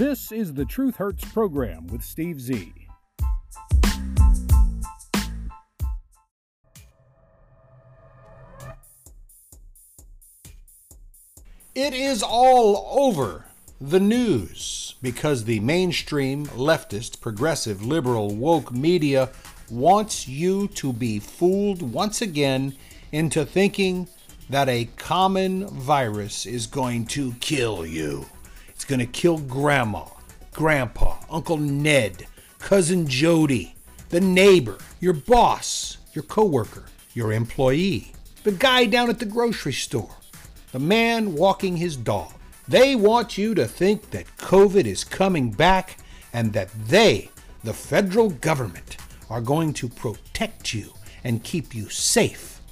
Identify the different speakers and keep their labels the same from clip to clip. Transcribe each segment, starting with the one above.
Speaker 1: This is the Truth Hurts program with Steve Z.
Speaker 2: It is all over the news because the mainstream leftist, progressive, liberal, woke media wants you to be fooled once again into thinking that a common virus is going to kill you. It's going to kill grandma, grandpa, Uncle Ned, cousin Jody, the neighbor, your boss, your coworker, your employee, the guy down at the grocery store, the man walking his dog. They want you to think that COVID is coming back and that they, the federal government, are going to protect you and keep you safe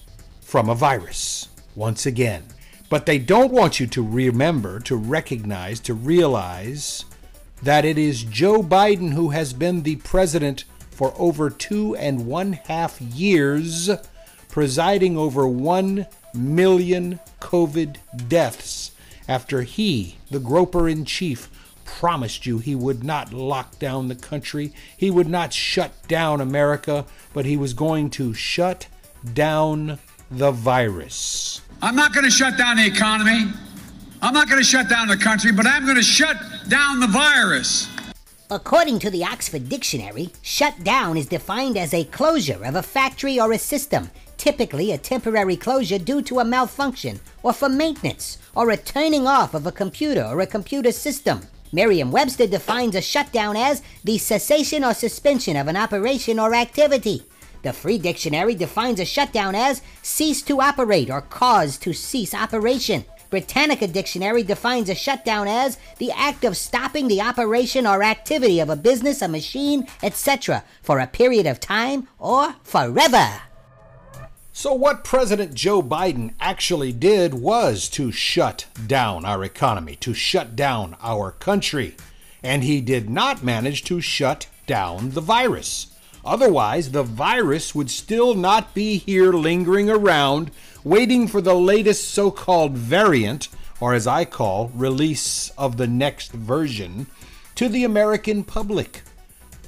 Speaker 2: from a virus once again. But they don't want you to remember, to recognize, to realize that it is Joe Biden who has been the president for over two and one half years, presiding over one million COVID deaths after he, the groper in chief, promised you he would not lock down the country, he would not shut down America, but he was going to shut down the virus.
Speaker 3: I'm not going to shut down the economy. I'm not going to shut down the country, but I'm going to shut down the virus.
Speaker 4: According to the Oxford Dictionary, shut down is defined as a closure of a factory or a system, typically a temporary closure due to a malfunction or for maintenance or a turning off of a computer or a computer system. Merriam Webster defines a shutdown as the cessation or suspension of an operation or activity. The Free Dictionary defines a shutdown as cease to operate or cause to cease operation. Britannica Dictionary defines a shutdown as the act of stopping the operation or activity of a business, a machine, etc., for a period of time or forever.
Speaker 2: So, what President Joe Biden actually did was to shut down our economy, to shut down our country. And he did not manage to shut down the virus. Otherwise, the virus would still not be here lingering around, waiting for the latest so called variant, or as I call, release of the next version, to the American public.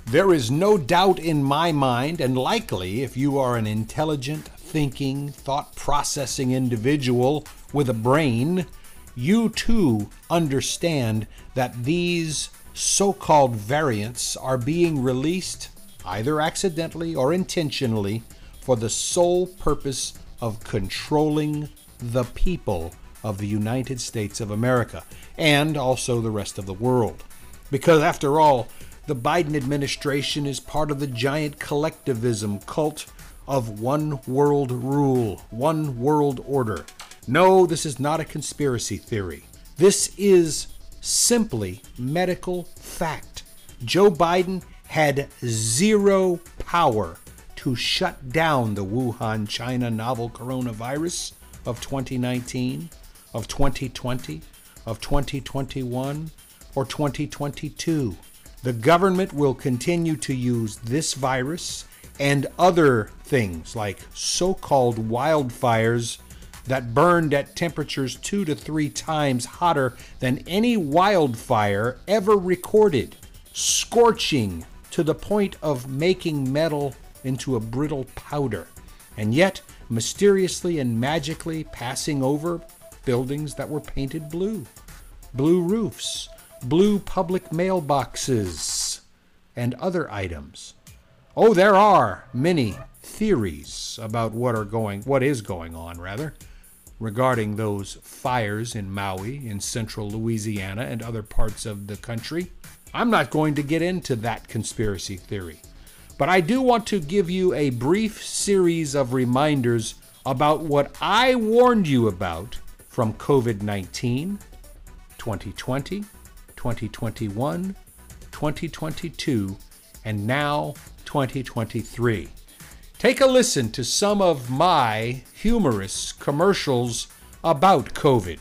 Speaker 2: There is no doubt in my mind, and likely if you are an intelligent, thinking, thought processing individual with a brain, you too understand that these so called variants are being released, either accidentally or intentionally, for the sole purpose of controlling the people of the United States of America and also the rest of the world. Because after all, the Biden administration is part of the giant collectivism cult of one world rule, one world order. No, this is not a conspiracy theory. This is simply medical fact. Joe Biden had zero power to shut down the Wuhan, China novel coronavirus of 2019, of 2020, of 2021, or 2022. The government will continue to use this virus and other things like so called wildfires that burned at temperatures two to three times hotter than any wildfire ever recorded, scorching to the point of making metal into a brittle powder, and yet mysteriously and magically passing over buildings that were painted blue, blue roofs, blue public mailboxes, and other items. Oh, there are many theories about what are going what is going on rather regarding those fires in Maui in central Louisiana and other parts of the country. I'm not going to get into that conspiracy theory. But I do want to give you a brief series of reminders about what I warned you about from COVID 19, 2020, 2021, 2022, and now 2023. Take a listen to some of my humorous commercials about COVID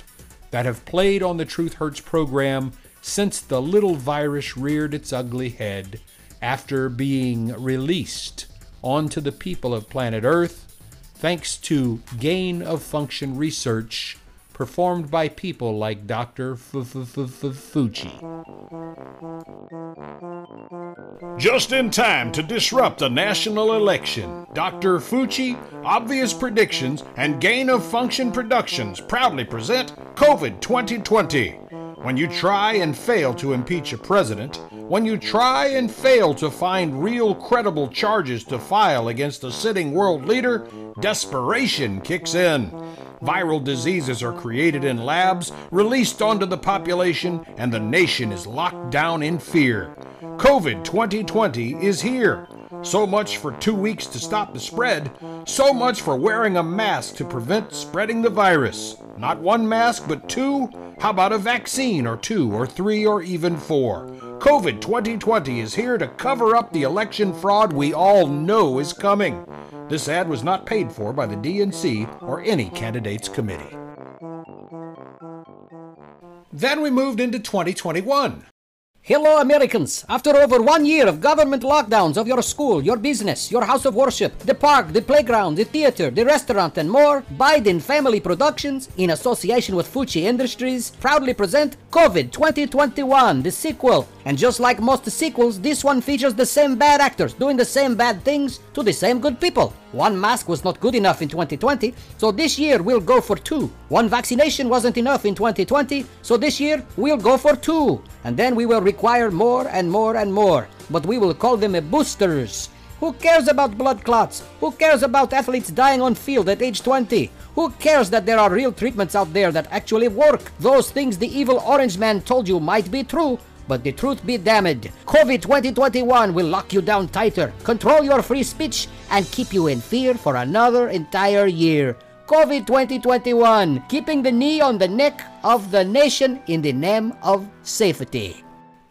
Speaker 2: that have played on the Truth Hurts program since the little virus reared its ugly head after being released onto the people of planet Earth thanks to gain of function research performed by people like Dr. Fauci. Just in time to disrupt the national election, Dr. Fauci, Obvious Predictions, and Gain of Function Productions proudly present COVID 2020. When you try and fail to impeach a president, when you try and fail to find real credible charges to file against a sitting world leader, desperation kicks in. Viral diseases are created in labs, released onto the population, and the nation is locked down in fear. COVID 2020 is here. So much for two weeks to stop the spread. So much for wearing a mask to prevent spreading the virus. Not one mask, but two? How about a vaccine or two or three or even four? COVID 2020 is here to cover up the election fraud we all know is coming. This ad was not paid for by the DNC or any candidates committee. Then we moved into 2021.
Speaker 5: Hello, Americans. After over one year of government lockdowns of your school, your business, your house of worship, the park, the playground, the theater, the restaurant, and more, Biden Family Productions, in association with Fauci Industries, proudly present COVID 2021, the sequel. And just like most sequels, this one features the same bad actors doing the same bad things to the same good people. One mask was not good enough in 2020, so this year we'll go for two. One vaccination wasn't enough in 2020, so this year we'll go for two. And then we will require more and more and more, but we will call them boosters. Who cares about blood clots? Who cares about athletes dying on field at age 20? Who cares that there are real treatments out there that actually work? Those things the evil orange man told you might be true, but the truth be damned. COVID 2021 will lock you down tighter, control your free speech, and keep you in fear for another entire year. COVID 2021, keeping the knee on the neck of the nation in the name of safety.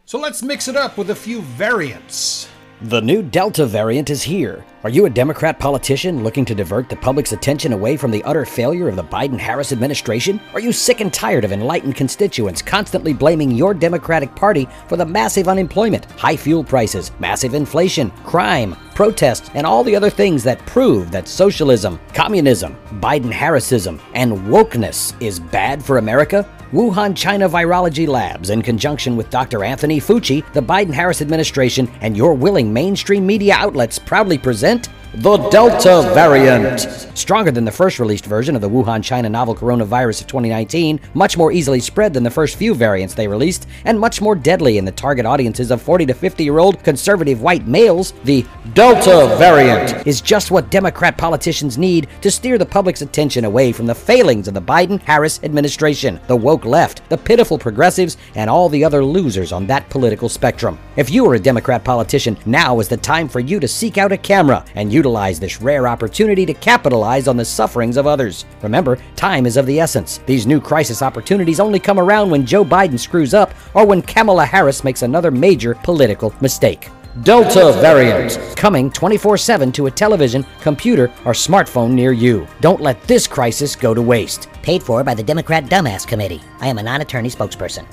Speaker 2: So let's mix it up with a few variants.
Speaker 5: The new Delta variant is here. Are you a Democrat politician looking to divert the public's attention away from the utter failure of the Biden Harris administration? Are you sick and tired of enlightened constituents constantly blaming your Democratic Party for the massive unemployment, high fuel prices, massive inflation, crime, protests, and all the other things that prove that socialism, communism, Biden Harrisism, and wokeness is bad for America? Wuhan China Virology Labs, in conjunction with Dr. Anthony Fauci, the Biden Harris administration, and your willing mainstream media outlets proudly present percent the Delta variant. Stronger than the first released version of the Wuhan China novel coronavirus of 2019, much more easily spread than the first few variants they released, and much more deadly in the target audiences of 40 to 50 year old conservative white males, the Delta variant is just what Democrat politicians need to steer the public's attention away from the failings of the Biden Harris administration, the woke left, the pitiful progressives, and all the other losers on that political spectrum. If you are a Democrat politician, now is the time for you to seek out a camera and utilize this rare opportunity to capitalize on the sufferings of others. Remember, time is of the essence. These new crisis opportunities only come around when Joe Biden screws up or when Kamala Harris makes another major political mistake. Delta variant, coming 24 7 to a television, computer, or smartphone near you. Don't let this crisis go to waste.
Speaker 4: Paid for by the Democrat Dumbass Committee. I am a non attorney spokesperson.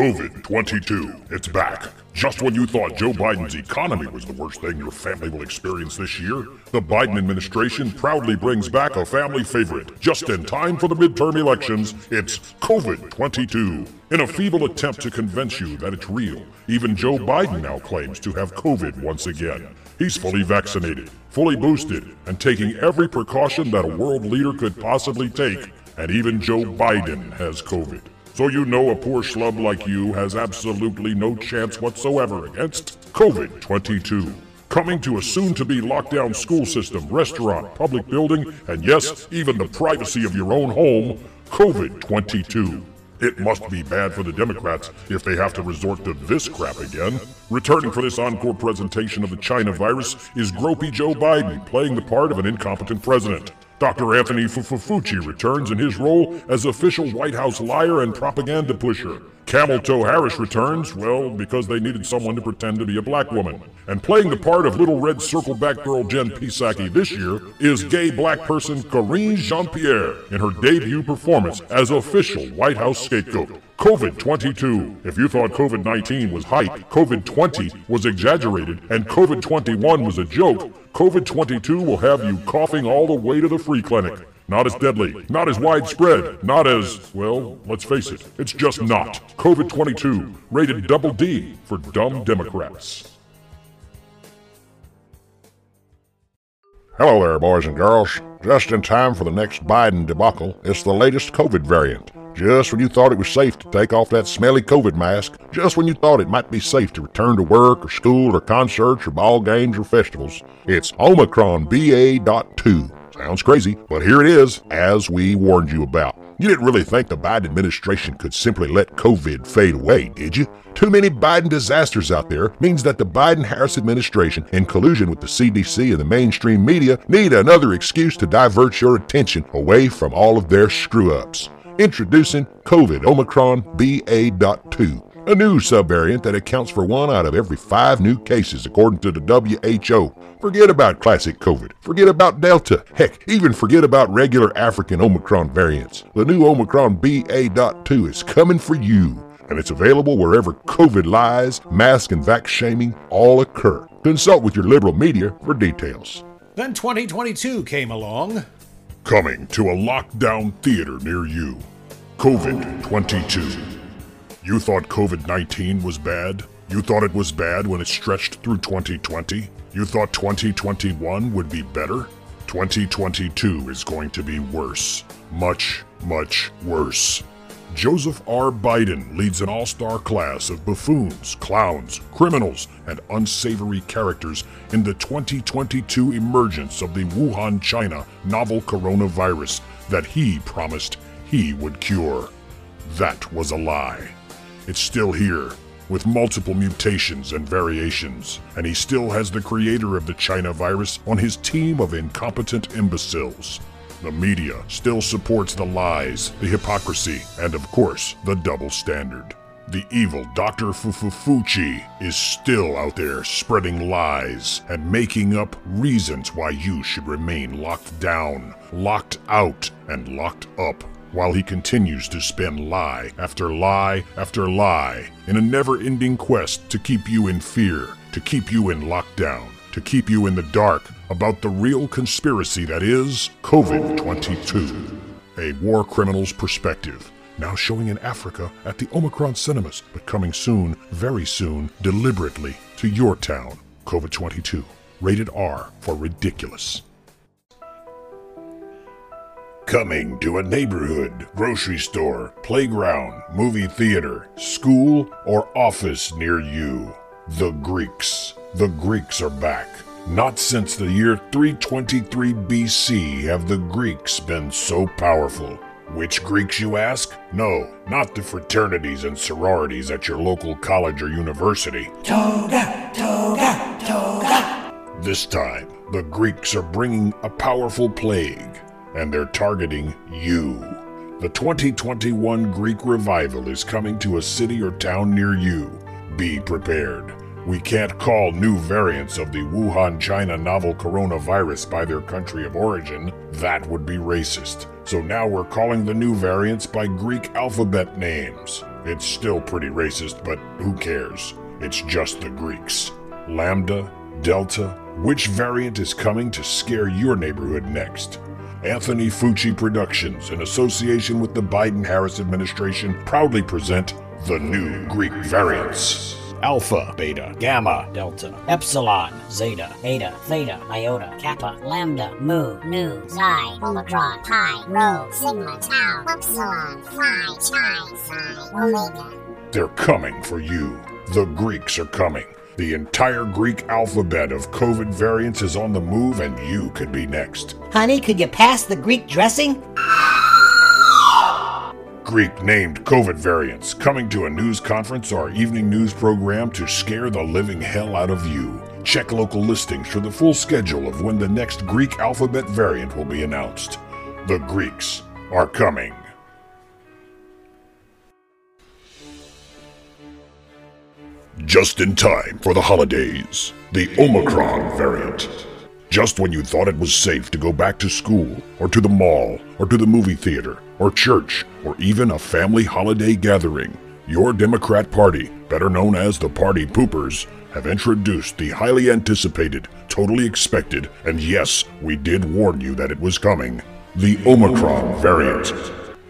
Speaker 6: COVID 22. It's back. Just when you thought Joe Biden's economy was the worst thing your family will experience this year, the Biden administration proudly brings back a family favorite. Just in time for the midterm elections, it's COVID 22. In a feeble attempt to convince you that it's real, even Joe Biden now claims to have COVID once again. He's fully vaccinated, fully boosted, and taking every precaution that a world leader could possibly take. And even Joe Biden has COVID. So you know a poor schlub like you has absolutely no chance whatsoever against COVID 22. Coming to a soon to be lockdown school system, restaurant, public building, and yes, even the privacy of your own home, COVID 22. It must be bad for the Democrats if they have to resort to this crap again. Returning for this encore presentation of the China virus is Gropey Joe Biden, playing the part of an incompetent president. Dr. Anthony Fauci returns in his role as official White House liar and propaganda pusher. Camel Toe Harris returns, well, because they needed someone to pretend to be a black woman. And playing the part of Little Red Circleback Girl Jen Psaki this year is gay black person Karine Jean Pierre in her debut performance as official White House scapegoat. COVID 22. If you thought COVID 19 was hype, COVID 20 was exaggerated, and COVID 21 was a joke, COVID 22 will have you coughing all the way to the free clinic. Not as deadly, not as widespread, not as, well, let's face it, it's just not. COVID 22, rated double D for dumb Democrats.
Speaker 7: Hello there, boys and girls. Just in time for the next Biden debacle, it's the latest COVID variant. Just when you thought it was safe to take off that smelly COVID mask, just when you thought it might be safe to return to work or school or concerts or ball games or festivals, it's Omicron BA.2. Sounds crazy, but here it is, as we warned you about. You didn't really think the Biden administration could simply let COVID fade away, did you? Too many Biden disasters out there means that the Biden Harris administration, in collusion with the CDC and the mainstream media, need another excuse to divert your attention away from all of their screw ups. Introducing COVID Omicron BA.2 a new subvariant that accounts for one out of every five new cases, according to the WHO. Forget about classic COVID. Forget about Delta. Heck, even forget about regular African Omicron variants. The new Omicron BA.2 is coming for you, and it's available wherever COVID lies, mask and vax shaming all occur. Consult with your liberal media for details.
Speaker 2: Then 2022 came along.
Speaker 6: Coming to a lockdown theater near you. COVID 22. You thought COVID 19 was bad? You thought it was bad when it stretched through 2020? You thought 2021 would be better? 2022 is going to be worse. Much, much worse. Joseph R. Biden leads an all star class of buffoons, clowns, criminals, and unsavory characters in the 2022 emergence of the Wuhan, China novel coronavirus that he promised he would cure. That was a lie. It's still here, with multiple mutations and variations, and he still has the creator of the China virus on his team of incompetent imbeciles. The media still supports the lies, the hypocrisy, and of course, the double standard. The evil Dr. Fufufuchi is still out there spreading lies and making up reasons why you should remain locked down, locked out, and locked up while he continues to spin lie after lie after lie in a never ending quest to keep you in fear, to keep you in lockdown, to keep you in the dark about the real conspiracy that is COVID 22. A war criminal's perspective. Now showing in Africa at the Omicron cinemas, but coming soon, very soon, deliberately to your town. COVID 22. Rated R for ridiculous. Coming to a neighborhood, grocery store, playground, movie theater, school, or office near you. The Greeks. The Greeks are back. Not since the year 323 BC have the Greeks been so powerful. Which Greeks, you ask? No, not the fraternities and sororities at your local college or university.
Speaker 8: Toga, toga, toga.
Speaker 6: This time, the Greeks are bringing a powerful plague and they're targeting you. The 2021 Greek revival is coming to a city or town near you. Be prepared. We can't call new variants of the Wuhan, China novel coronavirus by their country of origin. That would be racist. So now we're calling the new variants by Greek alphabet names. It's still pretty racist, but who cares? It's just the Greeks. Lambda, Delta, which variant is coming to scare your neighborhood next? Anthony Fucci Productions, in association with the Biden Harris administration, proudly present the new Greek variants.
Speaker 5: Alpha, Beta, Gamma,
Speaker 8: Delta, Epsilon, Zeta,
Speaker 9: Eta, Theta, Iota, Kappa, Lambda, Mu, Nu, Xi, Omicron, Pi, Rho, Sigma, Tau, Upsilon, Phi, Chi, Psi, Omega.
Speaker 6: They're coming for you. The Greeks are coming. The entire Greek alphabet of COVID variants is on the move, and you could be next.
Speaker 4: Honey, could you pass the Greek dressing?
Speaker 6: Greek named COVID variants coming to a news conference or evening news program to scare the living hell out of you. Check local listings for the full schedule of when the next Greek alphabet variant will be announced. The Greeks are coming. Just in time for the holidays, the Omicron variant. Just when you thought it was safe to go back to school, or to the mall, or to the movie theater, or church, or even a family holiday gathering, your Democrat Party, better known as the Party Poopers, have introduced the highly anticipated, totally expected, and yes, we did warn you that it was coming, the Omicron variant.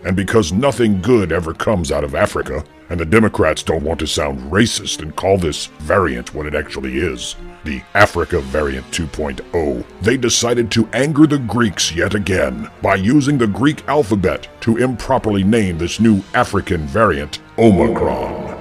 Speaker 6: And because nothing good ever comes out of Africa, and the Democrats don't want to sound racist and call this variant what it actually is, the Africa Variant 2.0, they decided to anger the Greeks yet again by using the Greek alphabet to improperly name this new African variant Omicron.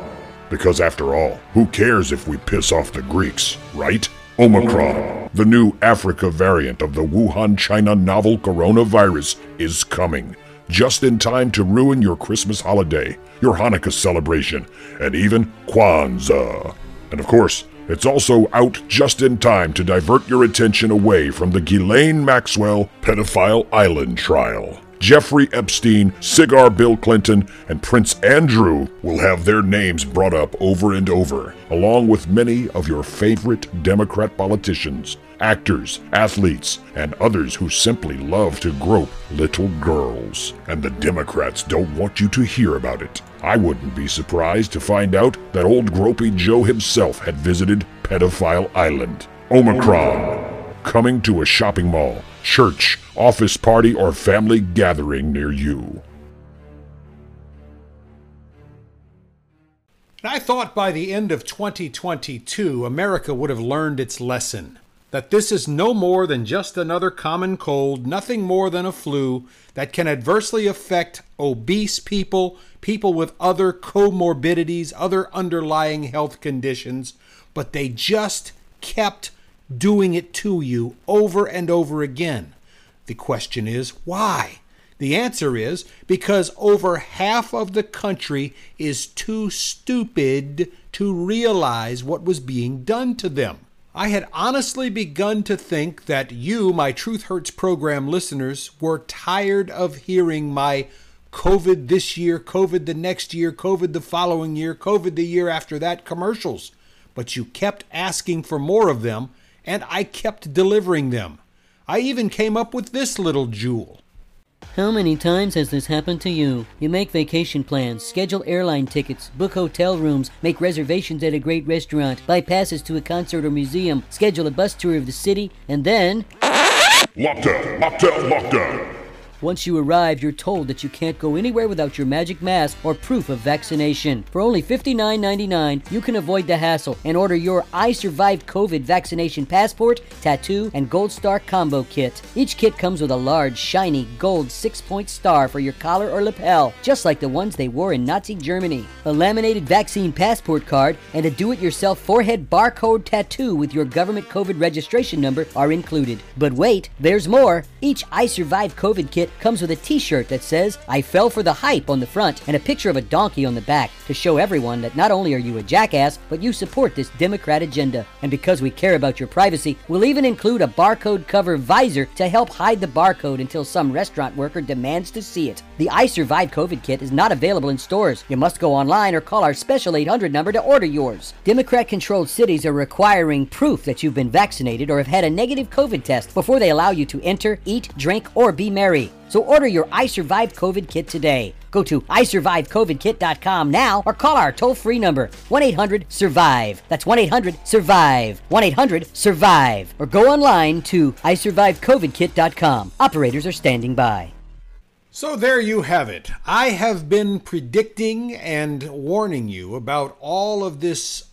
Speaker 6: Because after all, who cares if we piss off the Greeks, right? Omicron, the new Africa variant of the Wuhan, China novel coronavirus, is coming just in time to ruin your Christmas holiday, your Hanukkah celebration, and even Kwanzaa. And of course, it's also out just in time to divert your attention away from the Ghislaine Maxwell pedophile island trial. Jeffrey Epstein, Cigar Bill Clinton, and Prince Andrew will have their names brought up over and over, along with many of your favorite Democrat politicians, actors, athletes, and others who simply love to grope little girls. And the Democrats don't want you to hear about it. I wouldn't be surprised to find out that old Gropey Joe himself had visited Pedophile Island. Omicron, coming to a shopping mall, church, office party, or family gathering near you.
Speaker 2: I thought by the end of 2022, America would have learned its lesson that this is no more than just another common cold, nothing more than a flu that can adversely affect obese people, people with other comorbidities, other underlying health conditions, but they just kept doing it to you over and over again. The question is, why? The answer is because over half of the country is too stupid to realize what was being done to them. I had honestly begun to think that you, my Truth Hurts program listeners, were tired of hearing my COVID this year, COVID the next year, COVID the following year, COVID the year after that commercials. But you kept asking for more of them, and I kept delivering them. I even came up with this little jewel.
Speaker 10: How many times has this happened to you? You make vacation plans, schedule airline tickets, book hotel rooms, make reservations at a great restaurant, buy passes to a concert or museum, schedule a bus tour of the city, and then.
Speaker 6: Lockdown, lockdown, lockdown.
Speaker 10: Once you arrive, you're told that you can't go anywhere without your magic mask or proof of vaccination. For only $59.99, you can avoid the hassle and order your I Survived COVID vaccination passport, tattoo, and Gold Star combo kit. Each kit comes with a large, shiny gold six point star for your collar or lapel, just like the ones they wore in Nazi Germany. A laminated vaccine passport card and a do it yourself forehead barcode tattoo with your government COVID registration number are included. But wait, there's more. Each I Survived COVID kit comes with a t shirt that says, I fell for the hype on the front and a picture of a donkey on the back to show everyone that not only are you a jackass, but you support this Democrat agenda. And because we care about your privacy, we'll even include a barcode cover visor to help hide the barcode until some restaurant worker demands to see it. The I Survived COVID kit is not available in stores. You must go online or call our special 800 number to order yours. Democrat controlled cities are requiring proof that you've been vaccinated or have had a negative COVID test before they allow you to enter, eat, drink, or be merry. So order your I Survived COVID kit today. Go to isurvivedcovidkit.com now or call our toll free number 1 800 SURVIVE. That's 1 800 SURVIVE. 1 800 SURVIVE. Or go online to isurvivedcovidkit.com. Operators are standing by.
Speaker 2: So there you have it. I have been predicting and warning you about all of this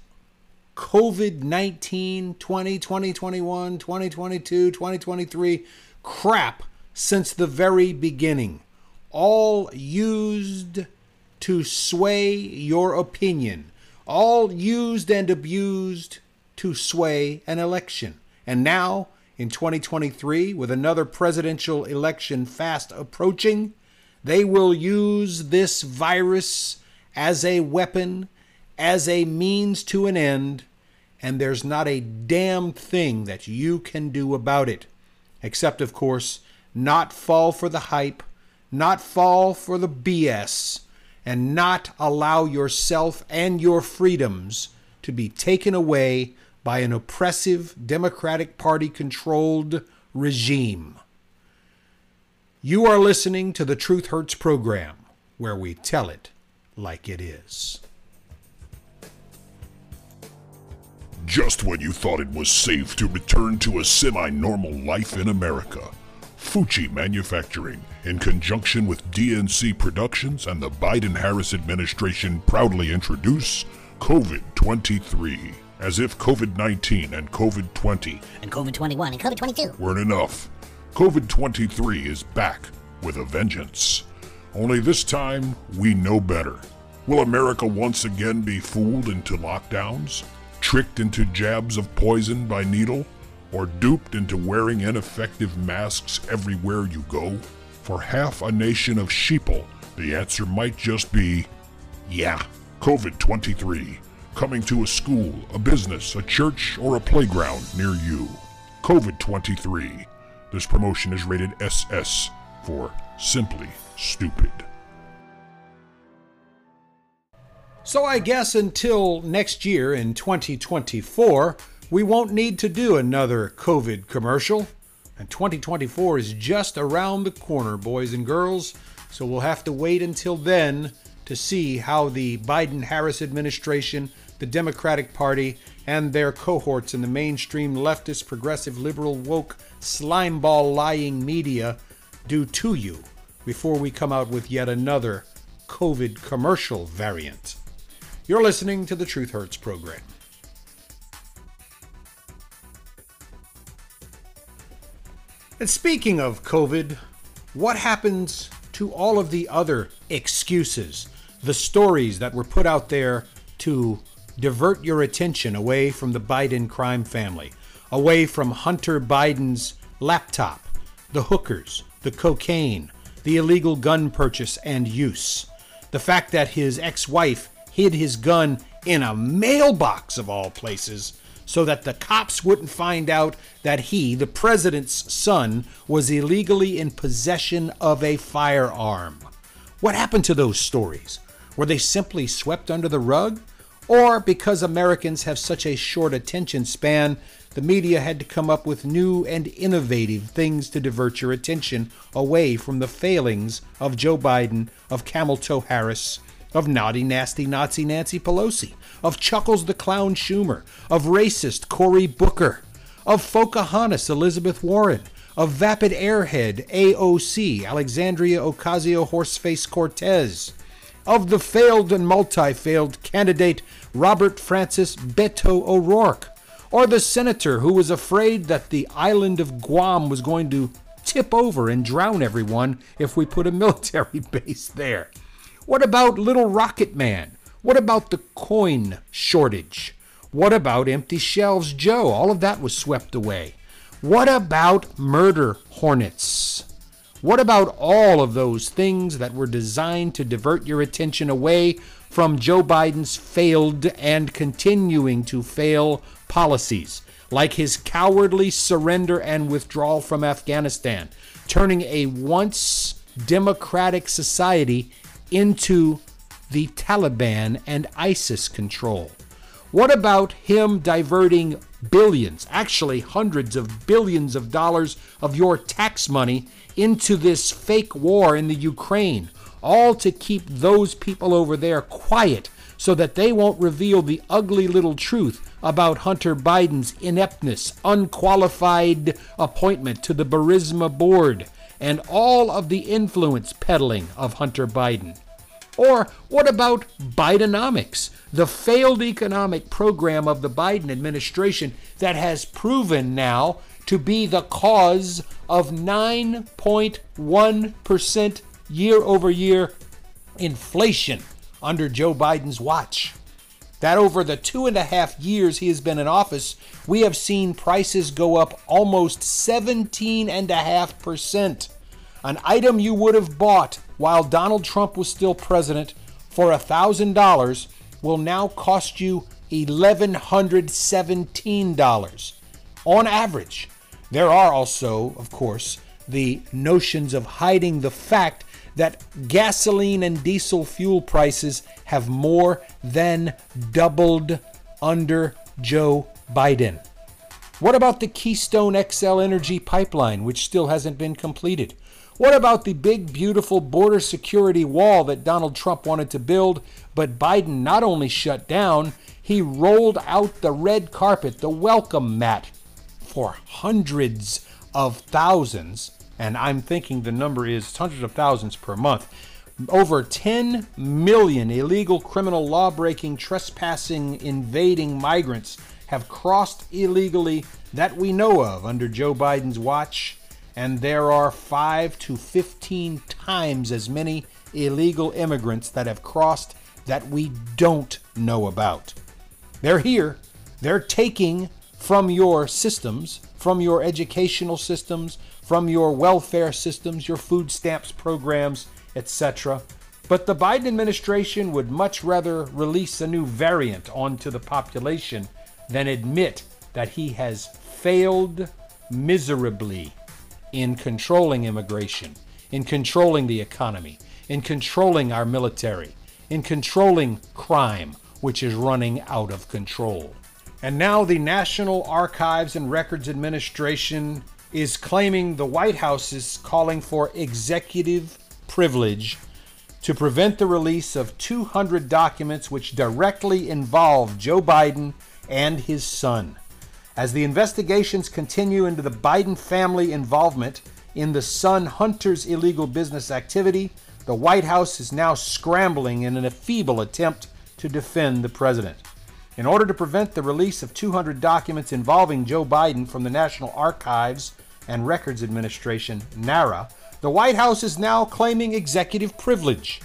Speaker 2: COVID 19, 20, 2021, 2022, 2023 crap since the very beginning, all used to sway your opinion, all used and abused to sway an election. And now, in 2023, with another presidential election fast approaching, they will use this virus as a weapon, as a means to an end, and there's not a damn thing that you can do about it. Except, of course, not fall for the hype, not fall for the BS, and not allow yourself and your freedoms to be taken away by an oppressive Democratic Party controlled regime. You are listening to the Truth Hurts program, where we tell it like it is.
Speaker 6: Just when you thought it was safe to return to a semi normal life in America, Fucci Manufacturing, in conjunction with DNC Productions and the Biden Harris administration, proudly introduce COVID 23. As if COVID 19 and COVID 20
Speaker 9: And COVID 21 and COVID 22.
Speaker 6: weren't enough, COVID 23 is back with a vengeance. Only this time, we know better. Will America once again be fooled into lockdowns? Tricked into jabs of poison by needle? Or duped into wearing ineffective masks everywhere you go? For half a nation of sheeple, the answer might just be yeah. COVID 23. Coming to a school, a business, a church, or a playground near you. COVID 23. This promotion is rated SS for simply stupid.
Speaker 2: So I guess until next year in 2024, we won't need to do another COVID commercial. And 2024 is just around the corner, boys and girls. So we'll have to wait until then to see how the Biden Harris administration, the Democratic Party, and their cohorts in the mainstream leftist, progressive, liberal, woke, slimeball lying media do to you before we come out with yet another COVID commercial variant. You're listening to the Truth Hurts program. And speaking of COVID, what happens to all of the other excuses, the stories that were put out there to divert your attention away from the Biden crime family, away from Hunter Biden's laptop, the hookers, the cocaine, the illegal gun purchase and use, the fact that his ex wife hid his gun in a mailbox of all places so that the cops wouldn't find out that he, the president's son, was illegally in possession of a firearm. What happened to those stories? Were they simply swept under the rug? Or because Americans have such a short attention span, the media had to come up with new and innovative things to divert your attention away from the failings of Joe Biden, of Camel Toe Harris, of naughty, nasty Nazi Nancy Pelosi, of Chuckles the Clown Schumer, of racist Cory Booker, of Pocahontas Elizabeth Warren, of vapid airhead AOC Alexandria Ocasio Horseface Cortez, of the failed and multi failed candidate Robert Francis Beto O'Rourke, or the senator who was afraid that the island of Guam was going to tip over and drown everyone if we put a military base there. What about Little Rocket Man? What about the coin shortage? What about Empty Shelves Joe? All of that was swept away. What about murder hornets? What about all of those things that were designed to divert your attention away from Joe Biden's failed and continuing to fail policies, like his cowardly surrender and withdrawal from Afghanistan, turning a once democratic society into the Taliban and ISIS control? What about him diverting billions, actually hundreds of billions of dollars of your tax money into this fake war in the Ukraine, all to keep those people over there quiet so that they won't reveal the ugly little truth about Hunter Biden's ineptness, unqualified appointment to the Burisma board, and all of the influence peddling of Hunter Biden? Or what about Bidenomics, the failed economic program of the Biden administration that has proven now to be the cause of 9.1% year over year inflation under Joe Biden's watch? That over the two and a half years he has been in office, we have seen prices go up almost 17.5%. An item you would have bought while Donald Trump was still president for $1,000 will now cost you $1,117 on average. There are also, of course, the notions of hiding the fact that gasoline and diesel fuel prices have more than doubled under Joe Biden? What about the Keystone XL Energy pipeline, which still hasn't been completed? What about the big, beautiful border security wall that Donald Trump wanted to build, but Biden not only shut down, he rolled out the red carpet, the welcome mat, for hundreds of thousands, and I'm thinking the number is hundreds of thousands per month. Over 10 million illegal criminal law breaking, trespassing, invading migrants have crossed illegally that we know of under Joe Biden's watch, and there are 5 to 15 times as many illegal immigrants that have crossed that we don't know about. They're here. They're taking from your systems, from your educational systems, from your welfare systems, your food stamps programs, etc. But the Biden administration would much rather release a new variant onto the population than admit that he has failed miserably in controlling immigration, in controlling the economy, in controlling our military, in controlling crime, which is running out of control. And now the National Archives and Records Administration is claiming the White House is calling for executive privilege to prevent the release of 200 documents which directly involve Joe Biden and his son. As the investigations continue into the Biden family involvement in the son Hunter's illegal business activity, the White House is now scrambling in a feeble attempt to defend the president. In order to prevent the release of 200 documents involving Joe Biden from the National Archives and Records Administration, NARA, the White House is now claiming executive privilege.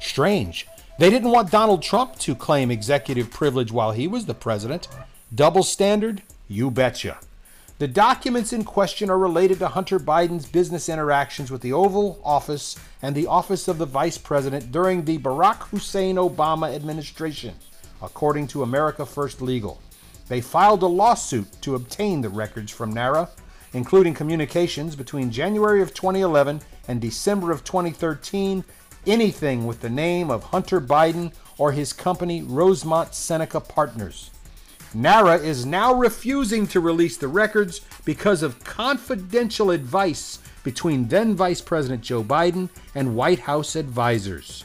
Speaker 2: Strange. They didn't want Donald Trump to claim executive privilege while he was the president. Double standard? You betcha. The documents in question are related to Hunter Biden's business interactions with the Oval Office and the Office of the Vice President during the Barack Hussein Obama administration, according to America First Legal. They filed a lawsuit to obtain the records from NARA, including communications between January of 2011 and December of 2013, anything with the name of Hunter Biden or his company Rosemont Seneca Partners. NARA is now refusing to release the records because of confidential advice between then Vice President Joe Biden and White House advisors.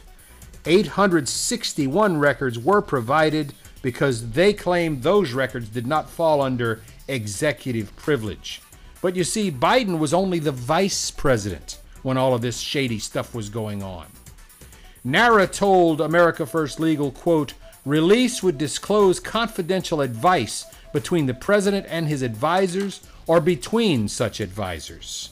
Speaker 2: 861 records were provided because they claimed those records did not fall under executive privilege. But you see, Biden was only the vice president when all of this shady stuff was going on. NARA told America First Legal, quote, release would disclose confidential advice between the president and his advisors or between such advisors.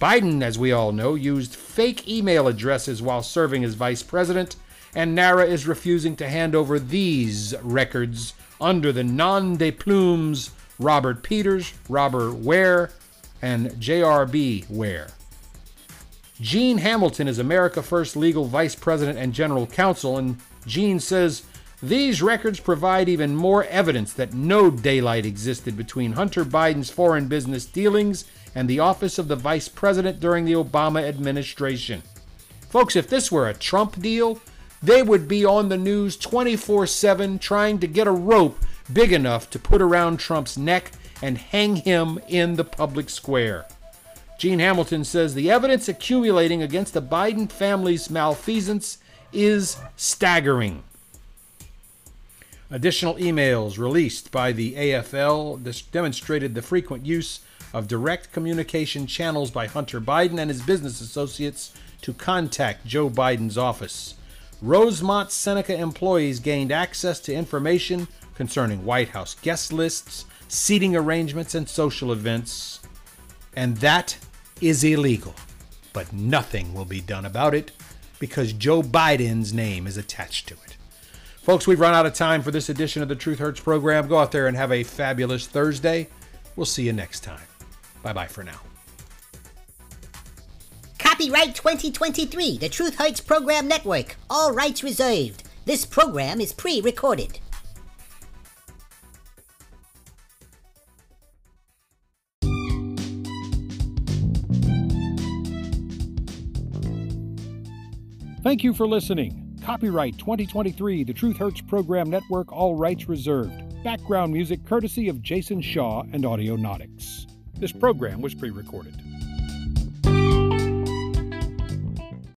Speaker 2: Biden, as we all know, used fake email addresses while serving as vice president, and NARA is refusing to hand over these records under the non de plumes Robert Peters, Robert Ware, and J.R.B. Ware. Gene Hamilton is America First Legal Vice President and General Counsel, and Gene says these records provide even more evidence that no daylight existed between Hunter Biden's foreign business dealings and the office of the Vice President during the Obama administration. Folks, if this were a Trump deal, they would be on the news 24 7 trying to get a rope big enough to put around Trump's neck and hang him in the public square. Gene Hamilton says the evidence accumulating against the Biden family's malfeasance is staggering. Additional emails released by the AFL demonstrated the frequent use of direct communication channels by Hunter Biden and his business associates to contact Joe Biden's office. Rosemont Seneca employees gained access to information concerning White House guest lists, seating arrangements, and social events. And that is illegal. But nothing will be done about it because Joe Biden's name is attached to it. Folks, we've run out of time for this edition of the Truth Hurts program. Go out there and have a fabulous Thursday. We'll see you next time. Bye bye for now.
Speaker 4: Copyright 2023, the Truth Hurts Program Network. All rights reserved. This program is pre recorded.
Speaker 1: Thank you for listening. Copyright 2023, the Truth Hurts Program Network, all rights reserved.
Speaker 2: Background music courtesy of Jason Shaw and Audionautix. This program was pre recorded.